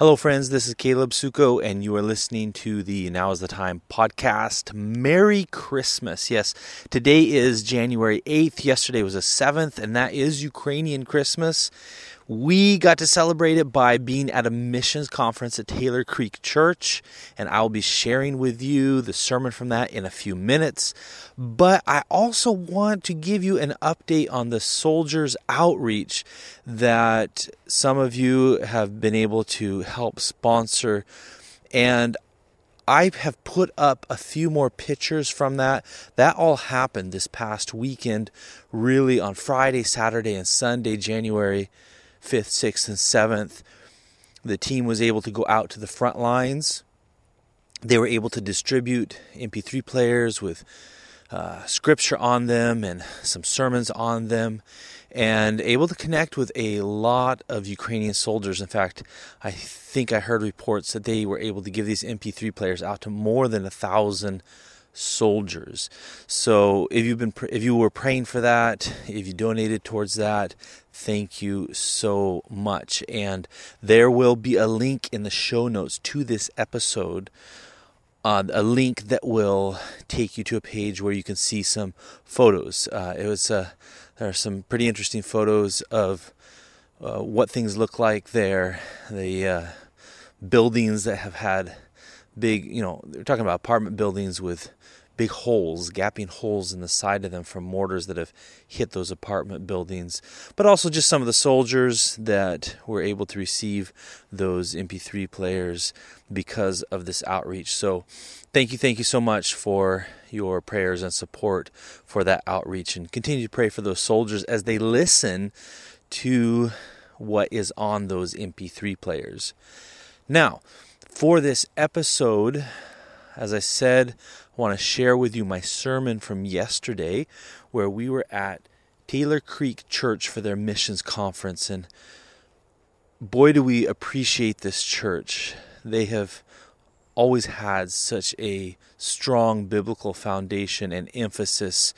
Hello, friends. This is Caleb Suko, and you are listening to the Now is the Time podcast. Merry Christmas. Yes, today is January 8th. Yesterday was the 7th, and that is Ukrainian Christmas. We got to celebrate it by being at a missions conference at Taylor Creek Church, and I'll be sharing with you the sermon from that in a few minutes. But I also want to give you an update on the soldiers' outreach that some of you have been able to help sponsor. And I have put up a few more pictures from that. That all happened this past weekend, really on Friday, Saturday, and Sunday, January 5th, 6th, and 7th, the team was able to go out to the front lines. They were able to distribute MP3 players with uh, scripture on them and some sermons on them, and able to connect with a lot of Ukrainian soldiers. In fact, I think I heard reports that they were able to give these MP3 players out to more than a thousand soldiers. So if you've been if you were praying for that, if you donated towards that, thank you so much. And there will be a link in the show notes to this episode. Uh, a link that will take you to a page where you can see some photos. Uh, it was uh, there are some pretty interesting photos of uh, what things look like there. The uh, buildings that have had big, you know, they're talking about apartment buildings with big holes, gapping holes in the side of them from mortars that have hit those apartment buildings, but also just some of the soldiers that were able to receive those MP3 players because of this outreach. So, thank you, thank you so much for your prayers and support for that outreach, and continue to pray for those soldiers as they listen to what is on those MP3 players. Now, for this episode, as I said, I want to share with you my sermon from yesterday where we were at Taylor Creek Church for their missions conference. And boy, do we appreciate this church. They have always had such a strong biblical foundation and emphasis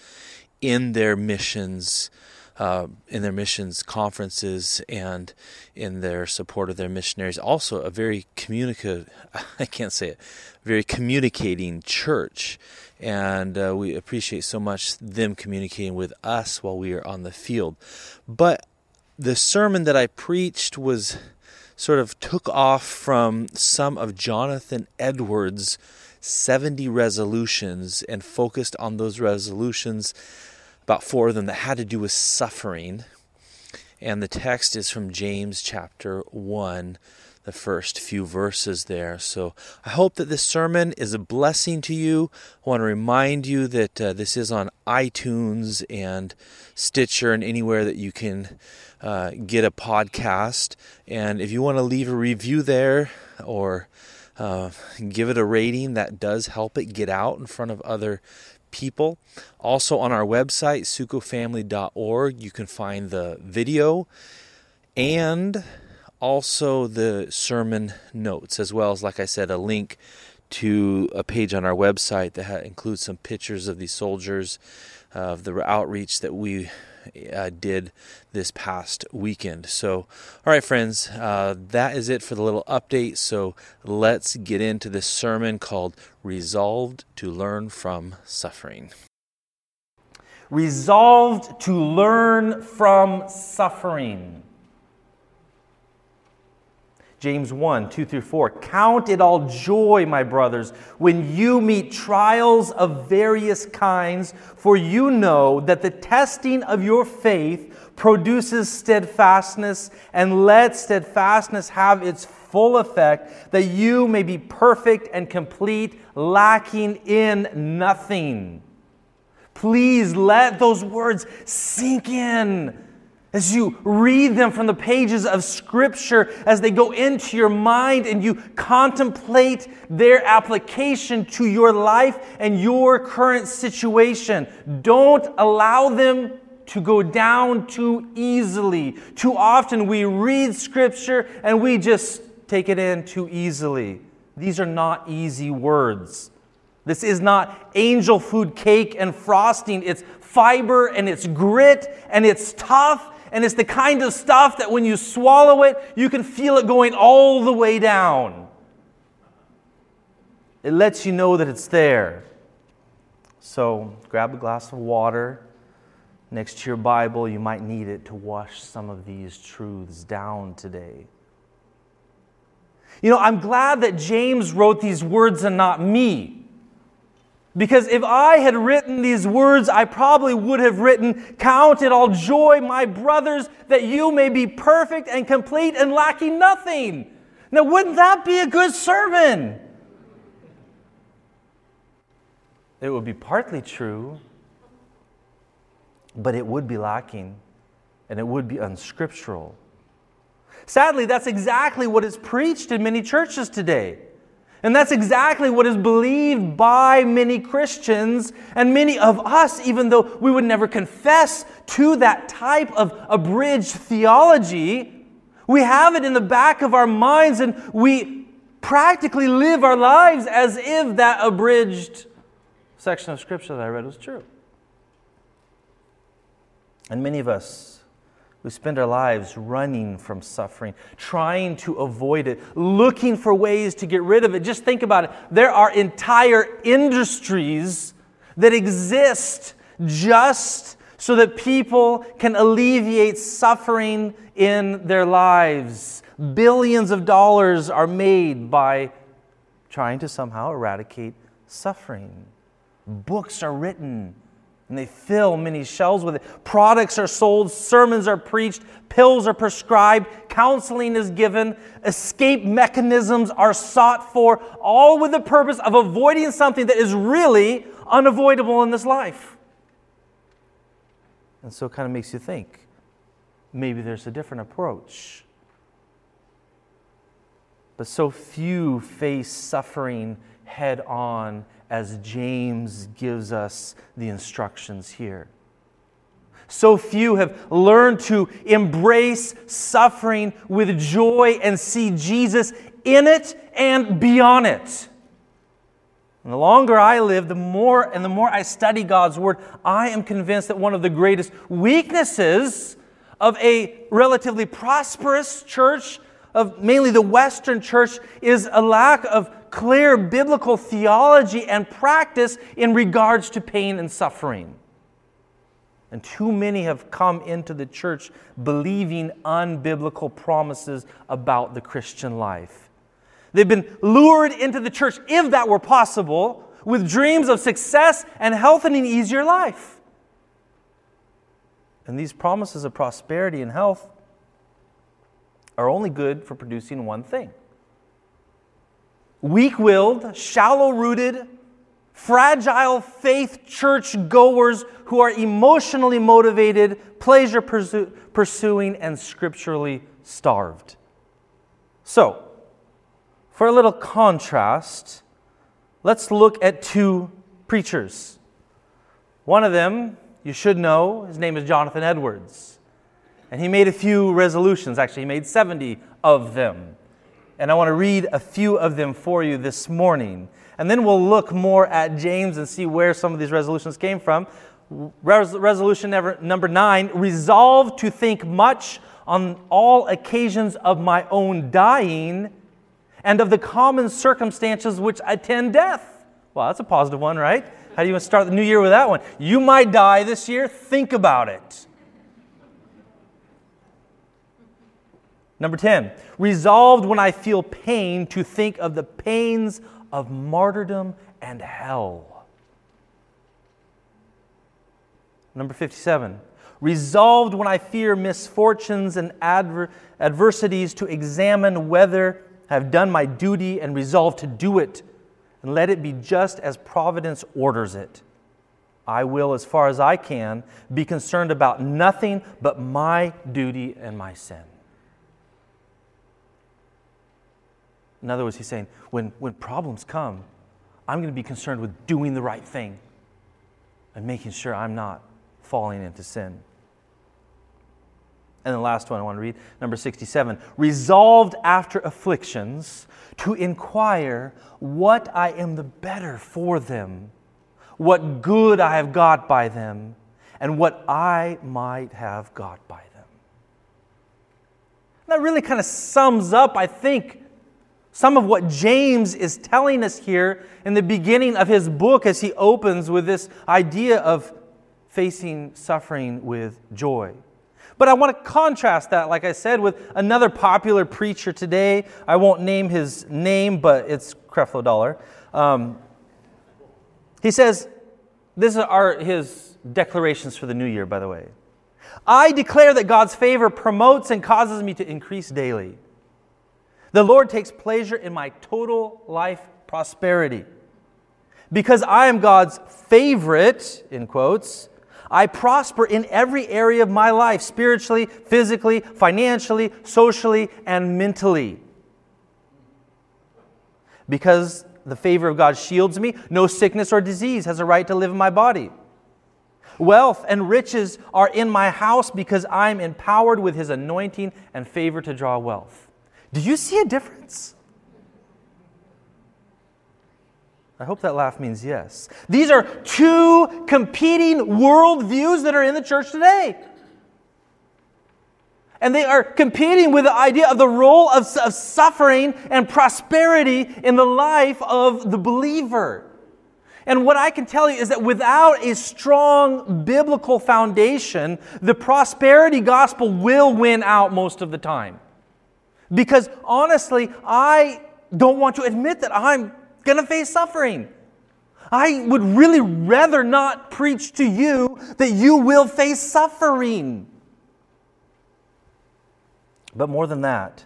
in their missions uh, in their missions conferences and in their support of their missionaries. Also, a very communicative, I can't say it, very communicating church. And uh, we appreciate so much them communicating with us while we are on the field. But the sermon that I preached was sort of took off from some of Jonathan Edwards' 70 resolutions and focused on those resolutions about four of them that had to do with suffering. And the text is from James chapter 1, the first few verses there. So I hope that this sermon is a blessing to you. I want to remind you that uh, this is on iTunes and Stitcher and anywhere that you can uh, get a podcast. And if you want to leave a review there or uh, give it a rating, that does help it get out in front of other people. Also on our website, sukofamily.org, you can find the video and also the sermon notes, as well as, like I said, a link to a page on our website that includes some pictures of these soldiers, of the outreach that we uh, did this past weekend. So, all right, friends, uh, that is it for the little update. So, let's get into this sermon called Resolved to Learn from Suffering. Resolved to learn from suffering. James 1 2 through 4. Count it all joy, my brothers, when you meet trials of various kinds, for you know that the testing of your faith produces steadfastness, and let steadfastness have its full effect, that you may be perfect and complete, lacking in nothing. Please let those words sink in as you read them from the pages of Scripture, as they go into your mind and you contemplate their application to your life and your current situation, don't allow them to go down too easily. Too often we read Scripture and we just take it in too easily. These are not easy words. This is not angel food cake and frosting. It's fiber and it's grit and it's tough and it's the kind of stuff that when you swallow it, you can feel it going all the way down. It lets you know that it's there. So grab a glass of water next to your Bible. You might need it to wash some of these truths down today. You know, I'm glad that James wrote these words and not me. Because if I had written these words, I probably would have written, Count it all joy, my brothers, that you may be perfect and complete and lacking nothing. Now, wouldn't that be a good sermon? It would be partly true, but it would be lacking and it would be unscriptural. Sadly, that's exactly what is preached in many churches today. And that's exactly what is believed by many Christians and many of us, even though we would never confess to that type of abridged theology. We have it in the back of our minds and we practically live our lives as if that abridged section of scripture that I read was true. And many of us we spend our lives running from suffering, trying to avoid it, looking for ways to get rid of it. Just think about it. There are entire industries that exist just so that people can alleviate suffering in their lives. Billions of dollars are made by trying to somehow eradicate suffering. Books are written and they fill many shelves with it. Products are sold, sermons are preached, pills are prescribed, counseling is given, escape mechanisms are sought for, all with the purpose of avoiding something that is really unavoidable in this life. And so it kind of makes you think maybe there's a different approach. But so few face suffering head on as James gives us the instructions here. So few have learned to embrace suffering with joy and see Jesus in it and beyond it. And the longer I live, the more and the more I study God's Word, I am convinced that one of the greatest weaknesses of a relatively prosperous church, of mainly the Western church, is a lack of clear biblical theology and practice in regards to pain and suffering. And too many have come into the church believing unbiblical promises about the Christian life. They've been lured into the church, if that were possible, with dreams of success and health and an easier life. And these promises of prosperity and health are only good for producing one thing weak willed, shallow rooted, fragile faith church goers who are emotionally motivated, pleasure pursuing, and scripturally starved. So, for a little contrast, let's look at two preachers. One of them, you should know, his name is Jonathan Edwards. And he made a few resolutions. Actually, he made 70 of them. And I want to read a few of them for you this morning. And then we'll look more at James and see where some of these resolutions came from. Res- resolution number, number nine resolve to think much on all occasions of my own dying and of the common circumstances which attend death. Well, that's a positive one, right? How do you start the new year with that one? You might die this year, think about it. Number 10, resolved when I feel pain to think of the pains of martyrdom and hell. Number 57, resolved when I fear misfortunes and adver- adversities to examine whether I have done my duty and resolve to do it, and let it be just as providence orders it. I will, as far as I can, be concerned about nothing but my duty and my sin. In other words, he's saying, when, when problems come, I'm going to be concerned with doing the right thing and making sure I'm not falling into sin. And the last one I want to read, number 67 resolved after afflictions to inquire what I am the better for them, what good I have got by them, and what I might have got by them. That really kind of sums up, I think, some of what James is telling us here in the beginning of his book as he opens with this idea of facing suffering with joy. But I want to contrast that, like I said, with another popular preacher today. I won't name his name, but it's Creflo Dollar. Um, he says, These are his declarations for the new year, by the way. I declare that God's favor promotes and causes me to increase daily. The Lord takes pleasure in my total life prosperity. Because I am God's favorite, in quotes, I prosper in every area of my life spiritually, physically, financially, socially, and mentally. Because the favor of God shields me, no sickness or disease has a right to live in my body. Wealth and riches are in my house because I'm empowered with his anointing and favor to draw wealth. Do you see a difference? I hope that laugh means yes. These are two competing worldviews that are in the church today. And they are competing with the idea of the role of, of suffering and prosperity in the life of the believer. And what I can tell you is that without a strong biblical foundation, the prosperity gospel will win out most of the time. Because honestly, I don't want to admit that I'm going to face suffering. I would really rather not preach to you that you will face suffering. But more than that,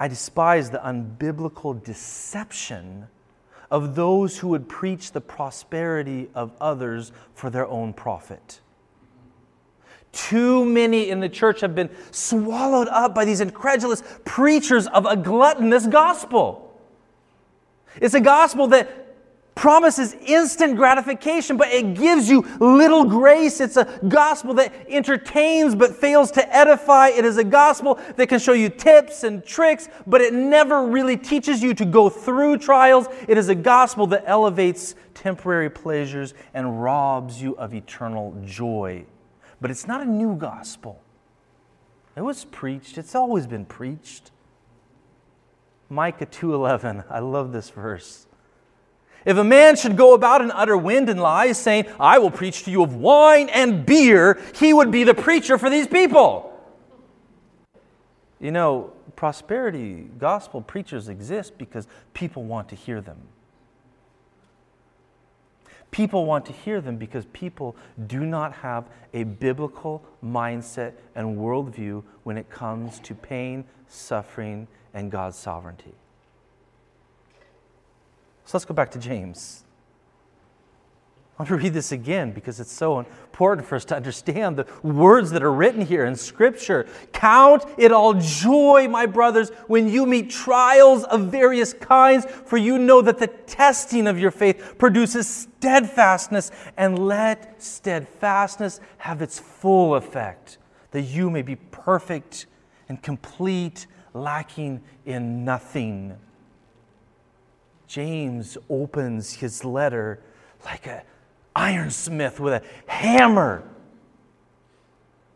I despise the unbiblical deception of those who would preach the prosperity of others for their own profit. Too many in the church have been swallowed up by these incredulous preachers of a gluttonous gospel. It's a gospel that promises instant gratification, but it gives you little grace. It's a gospel that entertains but fails to edify. It is a gospel that can show you tips and tricks, but it never really teaches you to go through trials. It is a gospel that elevates temporary pleasures and robs you of eternal joy. But it's not a new gospel. It was preached, it's always been preached. Micah 2:11. I love this verse. If a man should go about and utter wind and lies, saying, I will preach to you of wine and beer, he would be the preacher for these people. You know, prosperity gospel preachers exist because people want to hear them. People want to hear them because people do not have a biblical mindset and worldview when it comes to pain, suffering, and God's sovereignty. So let's go back to James. I want to read this again because it's so important for us to understand the words that are written here in Scripture. Count it all joy, my brothers, when you meet trials of various kinds, for you know that the testing of your faith produces steadfastness, and let steadfastness have its full effect, that you may be perfect and complete, lacking in nothing. James opens his letter like an ironsmith with a hammer.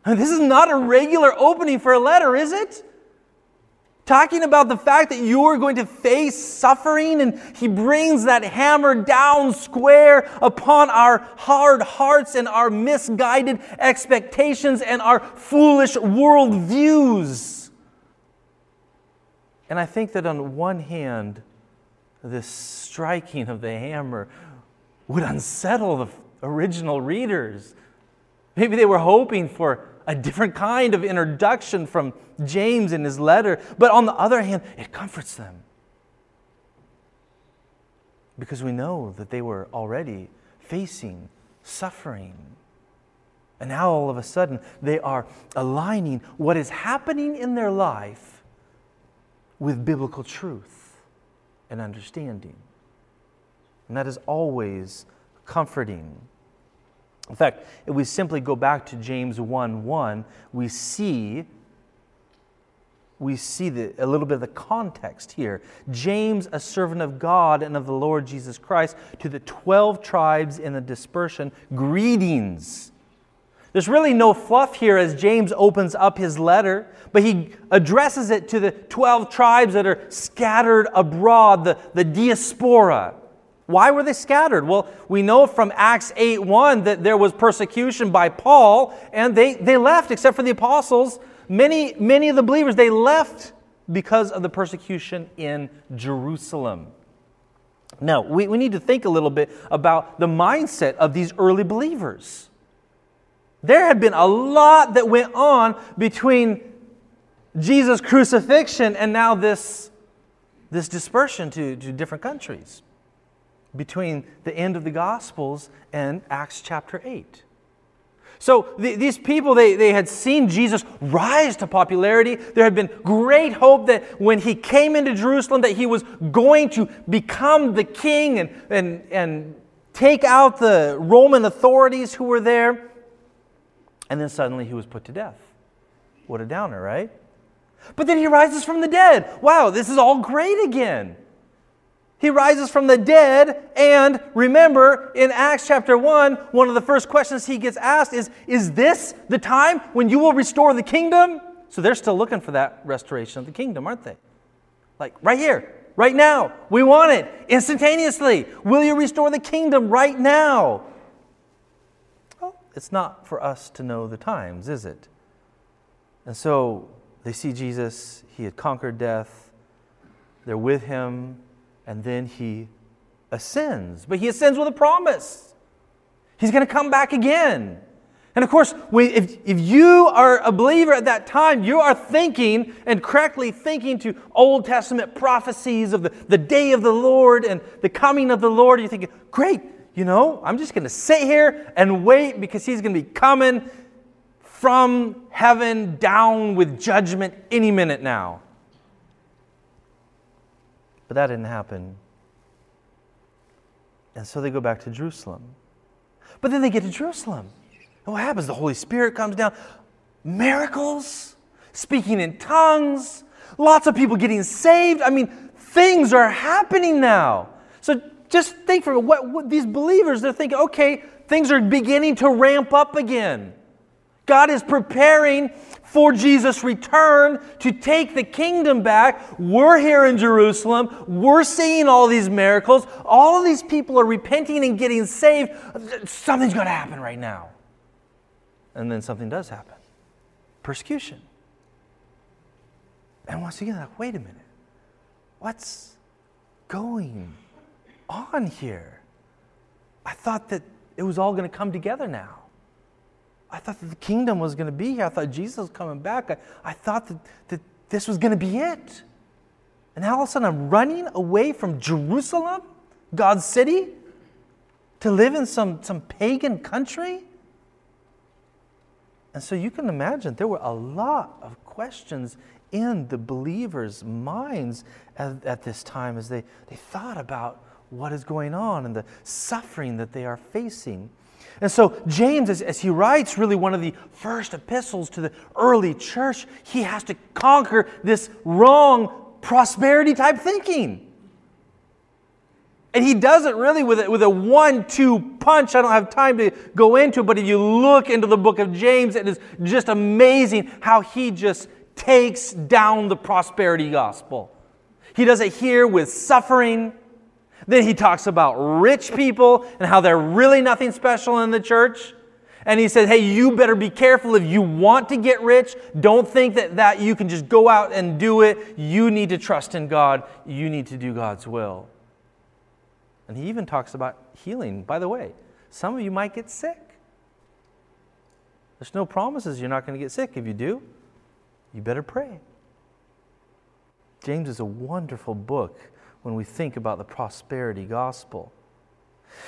And this is not a regular opening for a letter, is it? Talking about the fact that you are going to face suffering, and he brings that hammer down square upon our hard hearts and our misguided expectations and our foolish worldviews. And I think that on one hand, this striking of the hammer would unsettle the original readers. Maybe they were hoping for a different kind of introduction from James in his letter, but on the other hand, it comforts them. Because we know that they were already facing suffering. And now all of a sudden, they are aligning what is happening in their life with biblical truth and understanding. And that is always comforting. In fact, if we simply go back to James 1 1, we see we see the, a little bit of the context here. James, a servant of God and of the Lord Jesus Christ, to the 12 tribes in the dispersion, greetings. There's really no fluff here as James opens up his letter, but he addresses it to the 12 tribes that are scattered abroad, the, the diaspora. Why were they scattered? Well, we know from Acts 8 1 that there was persecution by Paul, and they, they left, except for the apostles. Many, many of the believers, they left because of the persecution in Jerusalem. Now, we, we need to think a little bit about the mindset of these early believers. There had been a lot that went on between Jesus' crucifixion and now this, this dispersion to, to different countries between the end of the Gospels and Acts chapter 8. So th- these people, they, they had seen Jesus rise to popularity. There had been great hope that when he came into Jerusalem that he was going to become the king and, and, and take out the Roman authorities who were there. And then suddenly he was put to death. What a downer, right? But then he rises from the dead. Wow, this is all great again. He rises from the dead, and remember in Acts chapter 1, one of the first questions he gets asked is Is this the time when you will restore the kingdom? So they're still looking for that restoration of the kingdom, aren't they? Like right here, right now. We want it instantaneously. Will you restore the kingdom right now? Well, it's not for us to know the times, is it? And so they see Jesus, he had conquered death, they're with him, and then he ascends. But he ascends with a promise. He's going to come back again. And of course, if, if you are a believer at that time, you are thinking and correctly thinking to Old Testament prophecies of the, the day of the Lord and the coming of the Lord. You're thinking, great, you know, I'm just going to sit here and wait because he's going to be coming from heaven down with judgment any minute now. But that didn't happen. And so they go back to Jerusalem. But then they get to Jerusalem. And what happens? The Holy Spirit comes down. Miracles, speaking in tongues, lots of people getting saved. I mean, things are happening now. So just think for what, what these believers, they're thinking, okay, things are beginning to ramp up again. God is preparing for Jesus' return to take the kingdom back. We're here in Jerusalem. We're seeing all these miracles. All of these people are repenting and getting saved. Something's going to happen right now. And then something does happen persecution. And once again, like, wait a minute. What's going on here? I thought that it was all going to come together now. I thought that the kingdom was going to be here. I thought Jesus was coming back. I, I thought that, that this was going to be it. And now all of a sudden I'm running away from Jerusalem, God's city, to live in some, some pagan country? And so you can imagine there were a lot of questions in the believers' minds at, at this time as they, they thought about what is going on and the suffering that they are facing. And so, James, as, as, he writes really one of the first epistles to the early church, he has to conquer this wrong prosperity type thinking. And he does it really with a, with a one two punch. I don't have time to go into, it, but if you look into the book of James, it is just amazing how he just takes down the prosperity gospel. He does it here with suffering. Then he talks about rich people and how they're really nothing special in the church. And he says, hey, you better be careful if you want to get rich. Don't think that, that you can just go out and do it. You need to trust in God. You need to do God's will. And he even talks about healing. By the way, some of you might get sick. There's no promises you're not going to get sick. If you do, you better pray. James is a wonderful book when we think about the prosperity gospel.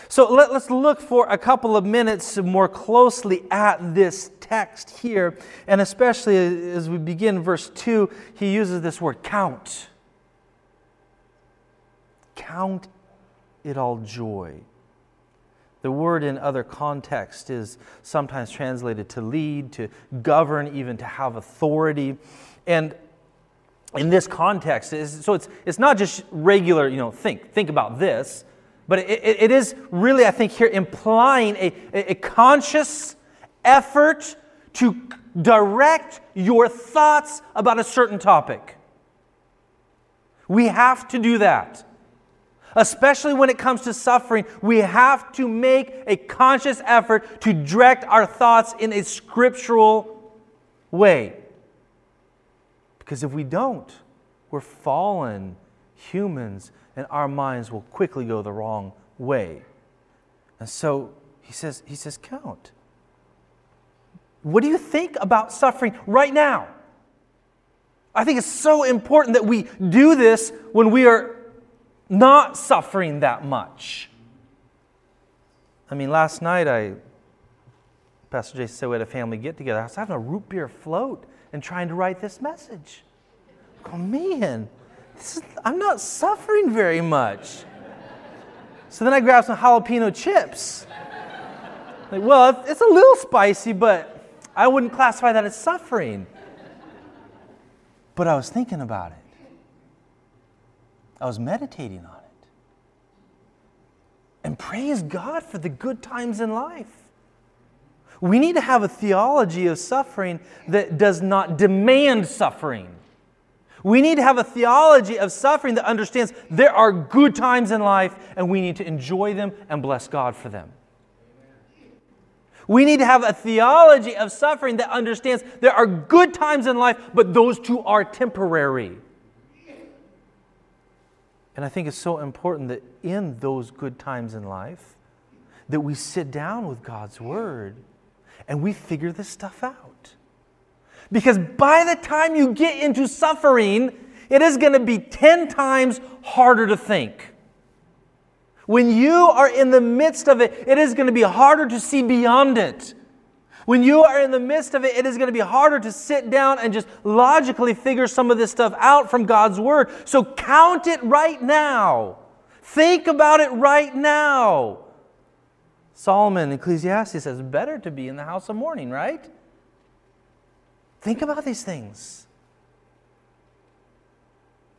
So let, us look for a couple of minutes more closely at this text here, and especially as we begin verse 2, he uses this word count. Count it all joy. The word in other contexts is sometimes translated to lead, to govern, even to have authority. And in this context, so it's, it's not just regular, you know, think, think about this, but it, it, it is really, I think, here implying a, a conscious effort to direct your thoughts about a certain topic. We have to do that. Especially when it comes to suffering, we have to make a conscious effort to direct our thoughts in a scriptural way. Because if we don't, we're fallen humans and our minds will quickly go the wrong way. And so he says, he says, count. What do you think about suffering right now? I think it's so important that we do this when we are not suffering that much. I mean, last night I, Pastor Jason said we had a family get together. I was having a root beer float and trying to write this message. Oh man, is, I'm not suffering very much. So then I grabbed some jalapeno chips. Like, well, it's a little spicy, but I wouldn't classify that as suffering. But I was thinking about it. I was meditating on it. And praise God for the good times in life. We need to have a theology of suffering that does not demand suffering. We need to have a theology of suffering that understands there are good times in life and we need to enjoy them and bless God for them. We need to have a theology of suffering that understands there are good times in life, but those too are temporary. And I think it's so important that in those good times in life, that we sit down with God's Word and we figure this stuff out. Because by the time you get into suffering, it is going to be 10 times harder to think. When you are in the midst of it, it is going to be harder to see beyond it. When you are in the midst of it, it is going to be harder to sit down and just logically figure some of this stuff out from God's Word. So count it right now. Think about it right now. Solomon, Ecclesiastes says, better to be in the house of mourning, right? Think about these things.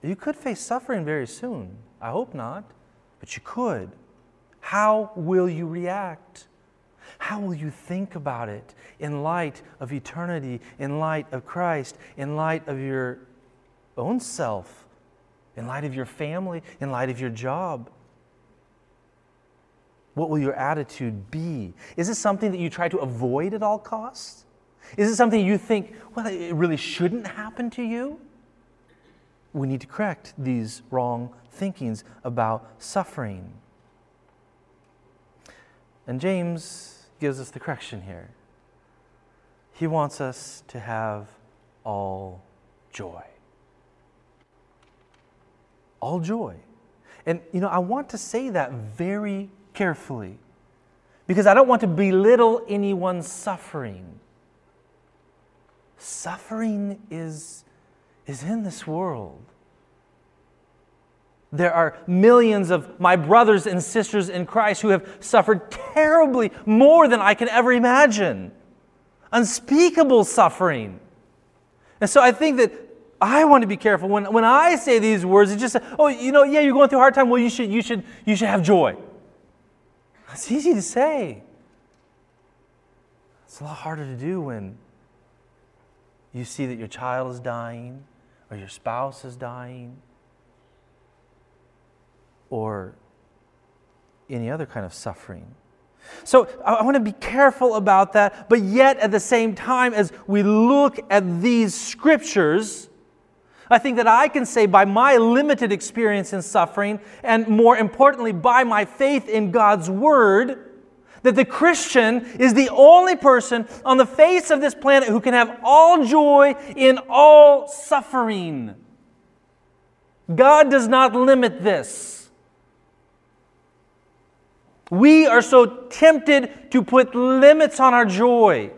You could face suffering very soon. I hope not but you could. How will you react? How will you think about it in light of eternity, in light of Christ, in light of your own self, in light of your family, in light of your job? What will your attitude be? Is it something that you try to avoid at all costs? Is it something you think, well, it really shouldn't happen to you? We need to correct these wrong thinkings about suffering. And James gives us the correction here. He wants us to have all joy. All joy. And, you know, I want to say that very carefully because I don't want to belittle anyone's suffering. Suffering is, is in this world. There are millions of my brothers and sisters in Christ who have suffered terribly more than I can ever imagine. Unspeakable suffering. And so I think that I want to be careful when, when I say these words, it's just, oh, you know, yeah, you're going through a hard time. Well, you should, you should, you should have joy. It's easy to say. It's a lot harder to do when you see that your child is dying or your spouse is dying or any other kind of suffering. So I want to be careful about that, but yet at the same time, as we look at these scriptures, I think that I can say by my limited experience in suffering, and more importantly, by my faith in God's Word, that the Christian is the only person on the face of this planet who can have all joy in all suffering. God does not limit this. We are so tempted to put limits on our joy,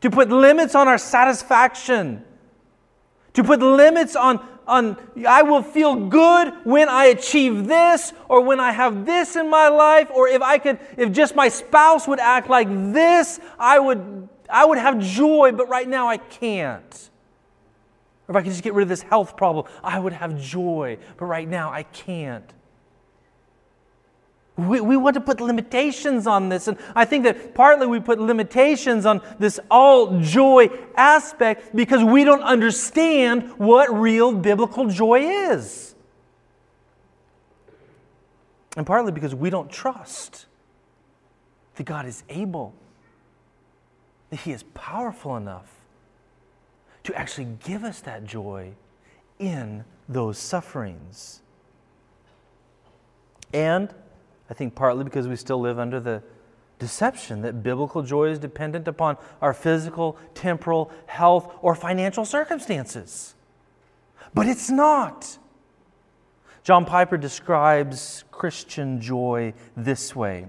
to put limits on our satisfaction, to put limits on, on I will feel good when I achieve this, or when I have this in my life, or if I could, if just my spouse would act like this, I would, I would have joy, but right now I can't. Or if I could just get rid of this health problem, I would have joy, but right now I can't. We, we want to put limitations on this. And I think that partly we put limitations on this all joy aspect because we don't understand what real biblical joy is. And partly because we don't trust that God is able, that He is powerful enough to actually give us that joy in those sufferings. And I think partly because we still live under the deception that biblical joy is dependent upon our physical, temporal, health, or financial circumstances. But it's not. John Piper describes Christian joy this way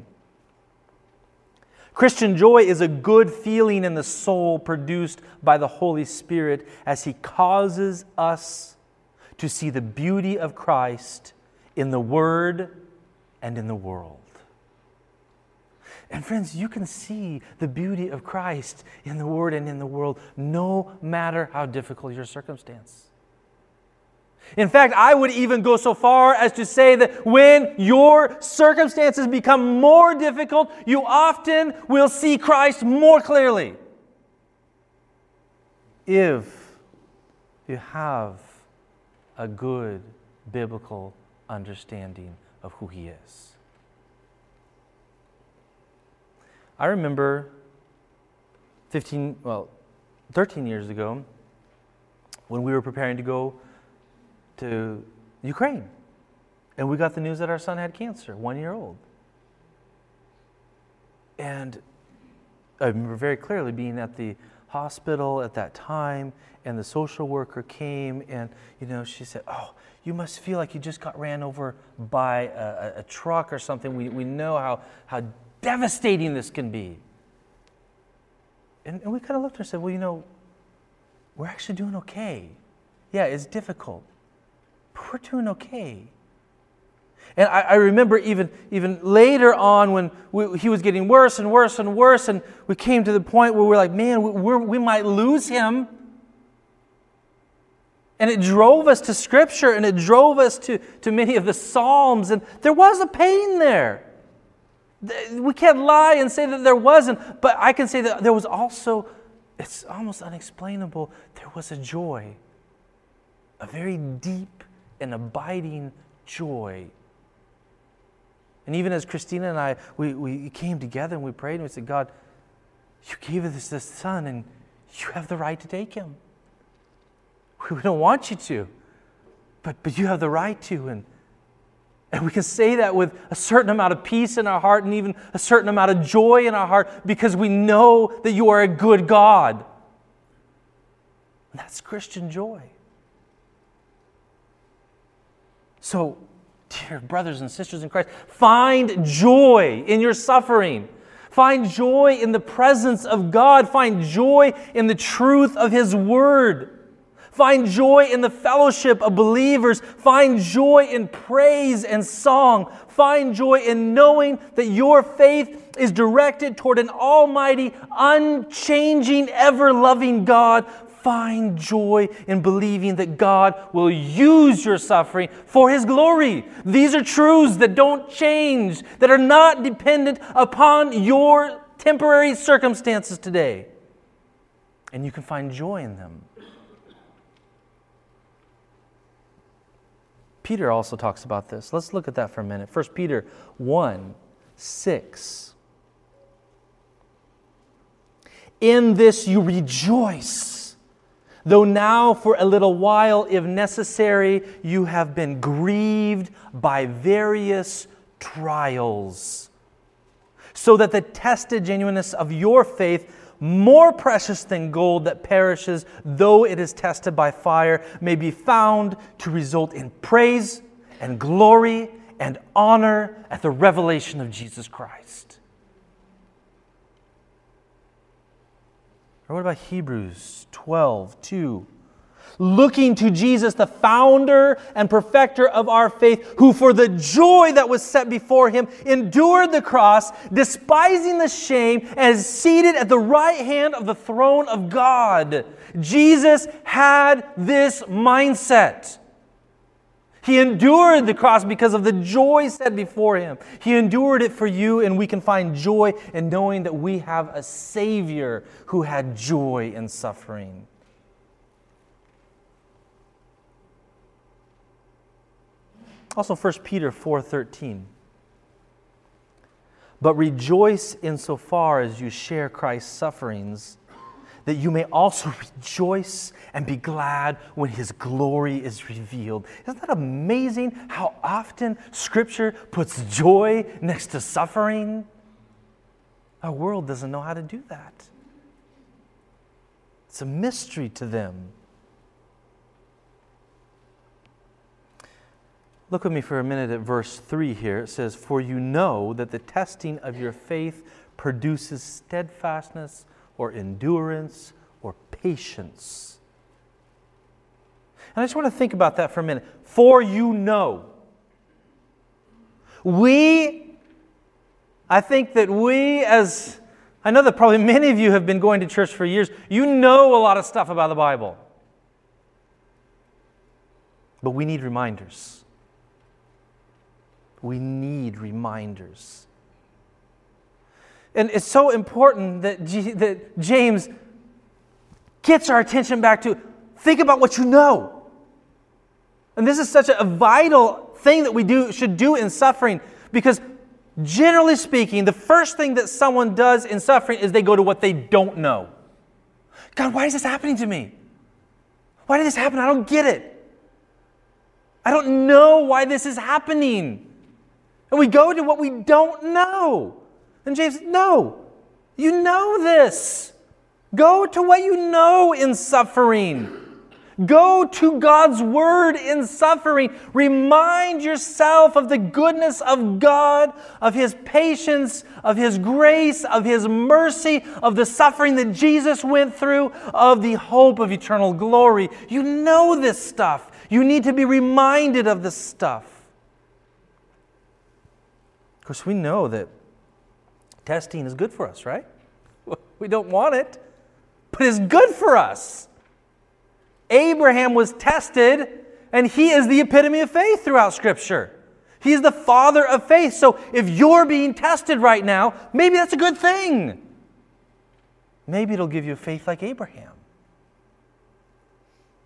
Christian joy is a good feeling in the soul produced by the Holy Spirit as He causes us to see the beauty of Christ in the Word and in the world. And friends, you can see the beauty of Christ in the Word and in the world no matter how difficult your circumstance. In fact, I would even go so far as to say that when your circumstances become more difficult, you often will see Christ more clearly. If you have a good biblical understanding of who He is. I remember 15, well, 13 years ago when we were preparing to go to Ukraine. And we got the news that our son had cancer, one year old. And I remember very clearly being at the hospital at that time, and the social worker came, and you know, she said, "Oh, you must feel like you just got ran over by a, a truck or something. We, we know how, how devastating this can be." And, and we kind of looked at her and said, "Well, you know, we're actually doing okay. Yeah, it's difficult, but we're doing okay. And I, I, remember even, even later on when we, he was getting worse and worse and worse, and we came to the point where we're like, man, we we might lose him. And it drove us to Scripture and it drove us to, to many of the Psalms, and there was a pain there. We can't lie and say that there wasn't, but I can say that there was also, it's almost unexplainable, there was a joy, a very deep and abiding joy. And even as Christina and I, we, we came together and we prayed and we said, God, you gave us this son and you have the right to take him. We don't want you to, but, but you have the right to. And, and we can say that with a certain amount of peace in our heart and even a certain amount of joy in our heart because we know that you are a good God. And that's Christian joy. So, dear brothers and sisters in Christ, find joy in your suffering. Find joy in the presence of God. Find joy in the truth of His Word. Find joy in the fellowship of believers. Find joy in praise and song. Find joy in knowing that your faith is directed toward an almighty, unchanging, ever loving God find joy in believing that God will use your suffering for His glory. These are truths that don't change, that are not dependent upon your temporary circumstances today. And you can find joy in them. Peter also talks about this. Let's look at that for a minute. 1 Peter 1 6. In this you rejoice Though now, for a little while, if necessary, you have been grieved by various trials, so that the tested genuineness of your faith, more precious than gold that perishes, though it is tested by fire, may be found to result in praise and glory and honor at the revelation of Jesus Christ. Or what about Hebrews 12, 2? Looking to Jesus, the founder and perfecter of our faith, who for the joy that was set before him endured the cross, despising the shame, and is seated at the right hand of the throne of God. Jesus had this mindset. He endured the cross because of the joy set before him. He endured it for you, and we can find joy in knowing that we have a Savior who had joy in suffering. Also 1 Peter 4:13. But rejoice insofar as you share Christ's sufferings, that you may also rejoice and be glad when his glory is revealed. Isn't that amazing how often Scripture puts joy next to suffering? Our world doesn't know how to do that. It's a mystery to them. Look with me for a minute at verse 3 here. It says, For you know that the testing of your faith produces steadfastness or endurance or patience. And I just want to think about that for a minute. For you know. We, I think that we, as I know that probably many of you have been going to church for years, you know a lot of stuff about the Bible. But we need reminders. We need reminders. And it's so important that, G- that James gets our attention back to think about what you know. And this is such a vital thing that we do, should do in suffering because, generally speaking, the first thing that someone does in suffering is they go to what they don't know. God, why is this happening to me? Why did this happen? I don't get it. I don't know why this is happening. And we go to what we don't know. And James, no, you know this. Go to what you know in suffering. Go to God's word in suffering. Remind yourself of the goodness of God, of His patience, of His grace, of His mercy, of the suffering that Jesus went through, of the hope of eternal glory. You know this stuff. You need to be reminded of this stuff. Course, we know that testing is good for us, right? We don't want it, but it's good for us. Abraham was tested, and he is the epitome of faith throughout Scripture. He's the father of faith. So if you're being tested right now, maybe that's a good thing. Maybe it'll give you faith like Abraham.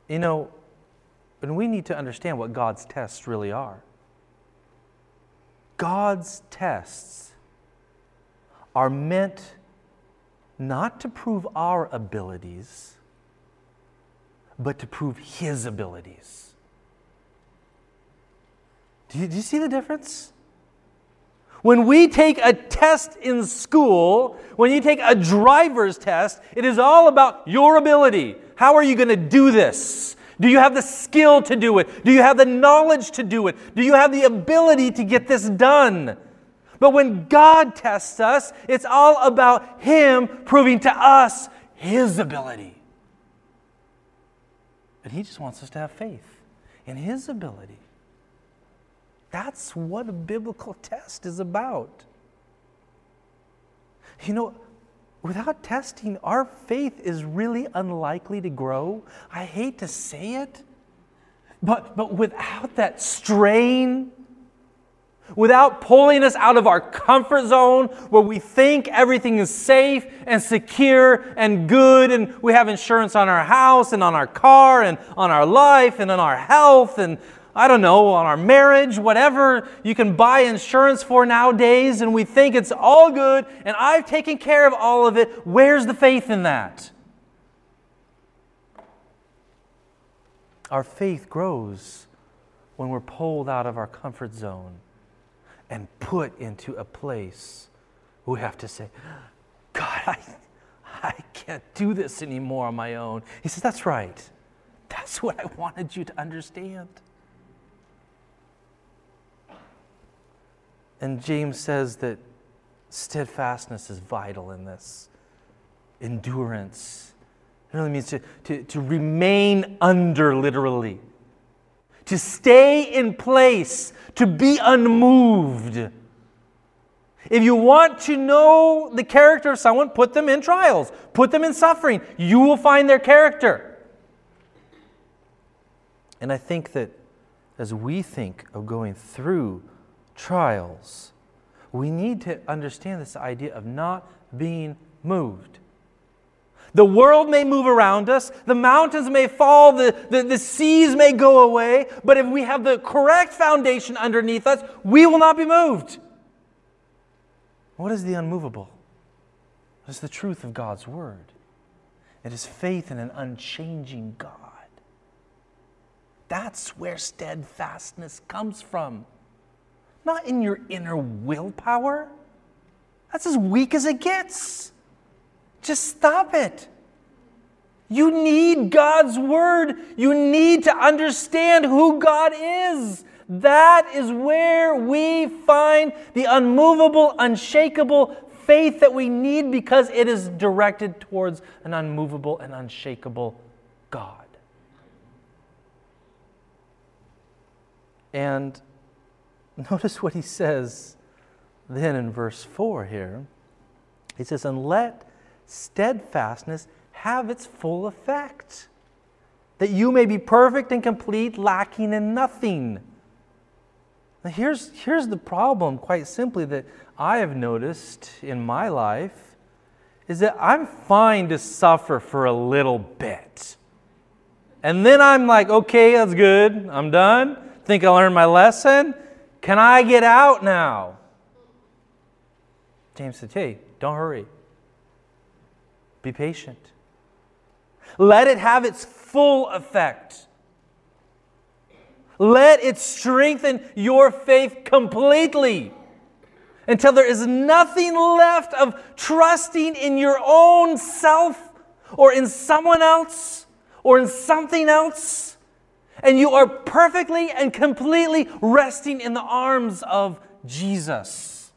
You know, and we need to understand what God's tests really are. God's tests are meant not to prove our abilities, but to prove His abilities. Do you, do you, see the difference? When we take a test in school, when you take a driver's test, it is all about your ability. How are you going to do this? Do you have the skill to do it? Do you have the knowledge to do it? Do you have the ability to get this done? But when God tests us, it's all about Him proving to us His ability. And He just wants us to have faith in His ability. That's what a biblical test is about. You know, without testing, our faith is really unlikely to grow. I hate to say it, but, but without that strain, without pulling us out of our comfort zone where we think everything is safe and secure and good, and we have insurance on our house and on our car and on our life and on our health and I don't know, on our marriage, whatever you can buy insurance for nowadays, and we think it's all good and I've taken care of all of it. Where's the faith in that? Our faith grows when we're pulled out of our comfort zone and put into a place we have to say, God, I, I can't do this anymore on my own. He says, That's right. That's what I wanted you to understand. And James says that steadfastness is vital in this. Endurance. It really means to, to, to remain under, literally. To stay in place, to be unmoved. If you want to know the character of someone, put them in trials, put them in suffering. You will find their character. And I think that as we think of going through trials, we need to understand this idea of not being moved. The world may move around us, the mountains may fall, the, the, the, seas may go away, but if we have the correct foundation underneath us, we will not be moved. What is the unmovable? It is the truth of God's Word. It is faith in an unchanging God. That's where steadfastness comes from. Not in your inner willpower. That's as weak as it gets. Just stop it. You need God's word. You need to understand who God is. That is where we find the unmovable, unshakable faith that we need because it is directed towards an unmovable and unshakable God. And notice what he says then in verse 4 here. He says, And let steadfastness have its full effect, that you may be perfect and complete, lacking in nothing. Now here's, here's the problem, quite simply, that I have noticed in my life is that I'm fine to suffer for a little bit. And then I'm like, okay, that's good. I'm done. Think I learned my lesson. Can I get out now? James said, hey, don't hurry. Be patient. Let it have its full effect. Let it strengthen your faith completely until there is nothing left of trusting in your own self or in someone else or in something else. And you are perfectly and completely resting in the arms of Jesus.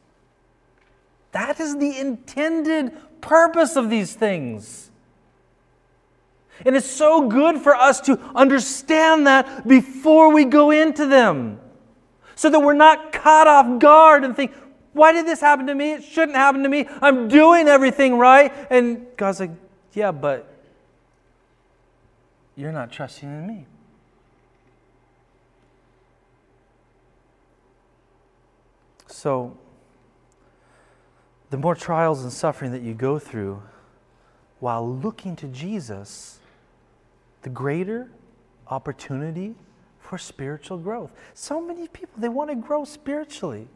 That is the intended purpose of these things. And it's so good for us to understand that before we go into them so that we're not caught off guard and think, why did this happen to me? It shouldn't happen to me. I'm doing everything right. And God's like, Yeah, but you're not trusting in me. So, the more trials and suffering that you go through while looking to Jesus, the greater opportunity for spiritual growth. So many people, they want to grow spiritually.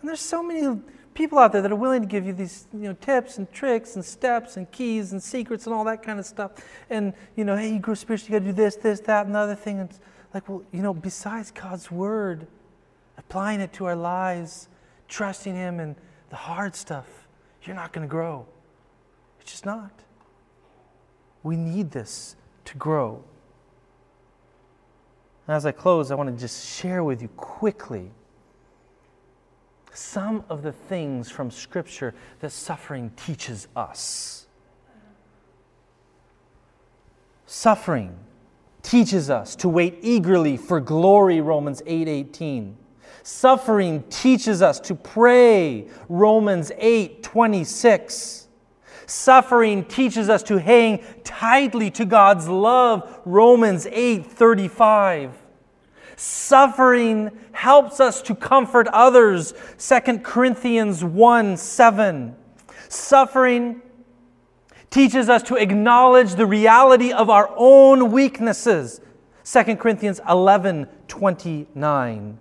And there's so many people out there that are willing to give you these you know, tips and tricks and steps and keys and secrets and all that kind of stuff. And, you know, hey, you grow spiritually, you got to do this, this, that, and the other thing. And it's like, well, you know, besides God's word, applying it to our lives, trusting Him and the hard stuff, you're not going to grow. It's just not. We need this to grow. And as I close, I want to just share with you quickly some of the things from Scripture that suffering teaches us. Suffering teaches us to wait eagerly for glory, Romans 8 18. Suffering teaches us to pray, Romans 8 26. Suffering teaches us to hang tightly to God's love, Romans 8 35. Suffering helps us to comfort others. 2 Corinthians 1 7. Suffering teaches us to acknowledge the reality of our own weaknesses. 2 Corinthians 11 29.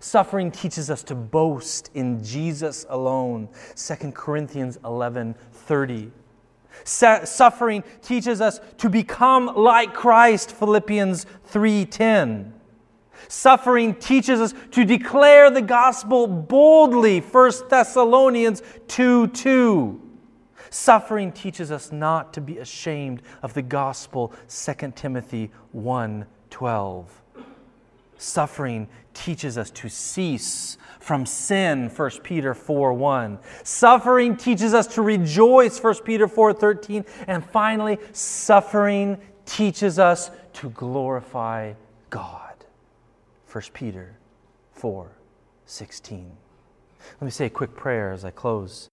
Suffering teaches us to boast in Jesus alone. 2 Corinthians 11 30. Suffering teaches us to become like Christ. Philippians 3:10. Suffering teaches us to declare the gospel boldly, 1 Thessalonians 2 2. Suffering teaches us not to be ashamed of the gospel, 2 Timothy 1 12. Suffering teaches us to cease from sin 1 peter 4 1 suffering teaches us to rejoice 1 peter 4 13 and finally suffering teaches us to glorify god 1 Peter 4 16. Let me say a quick prayer as I close.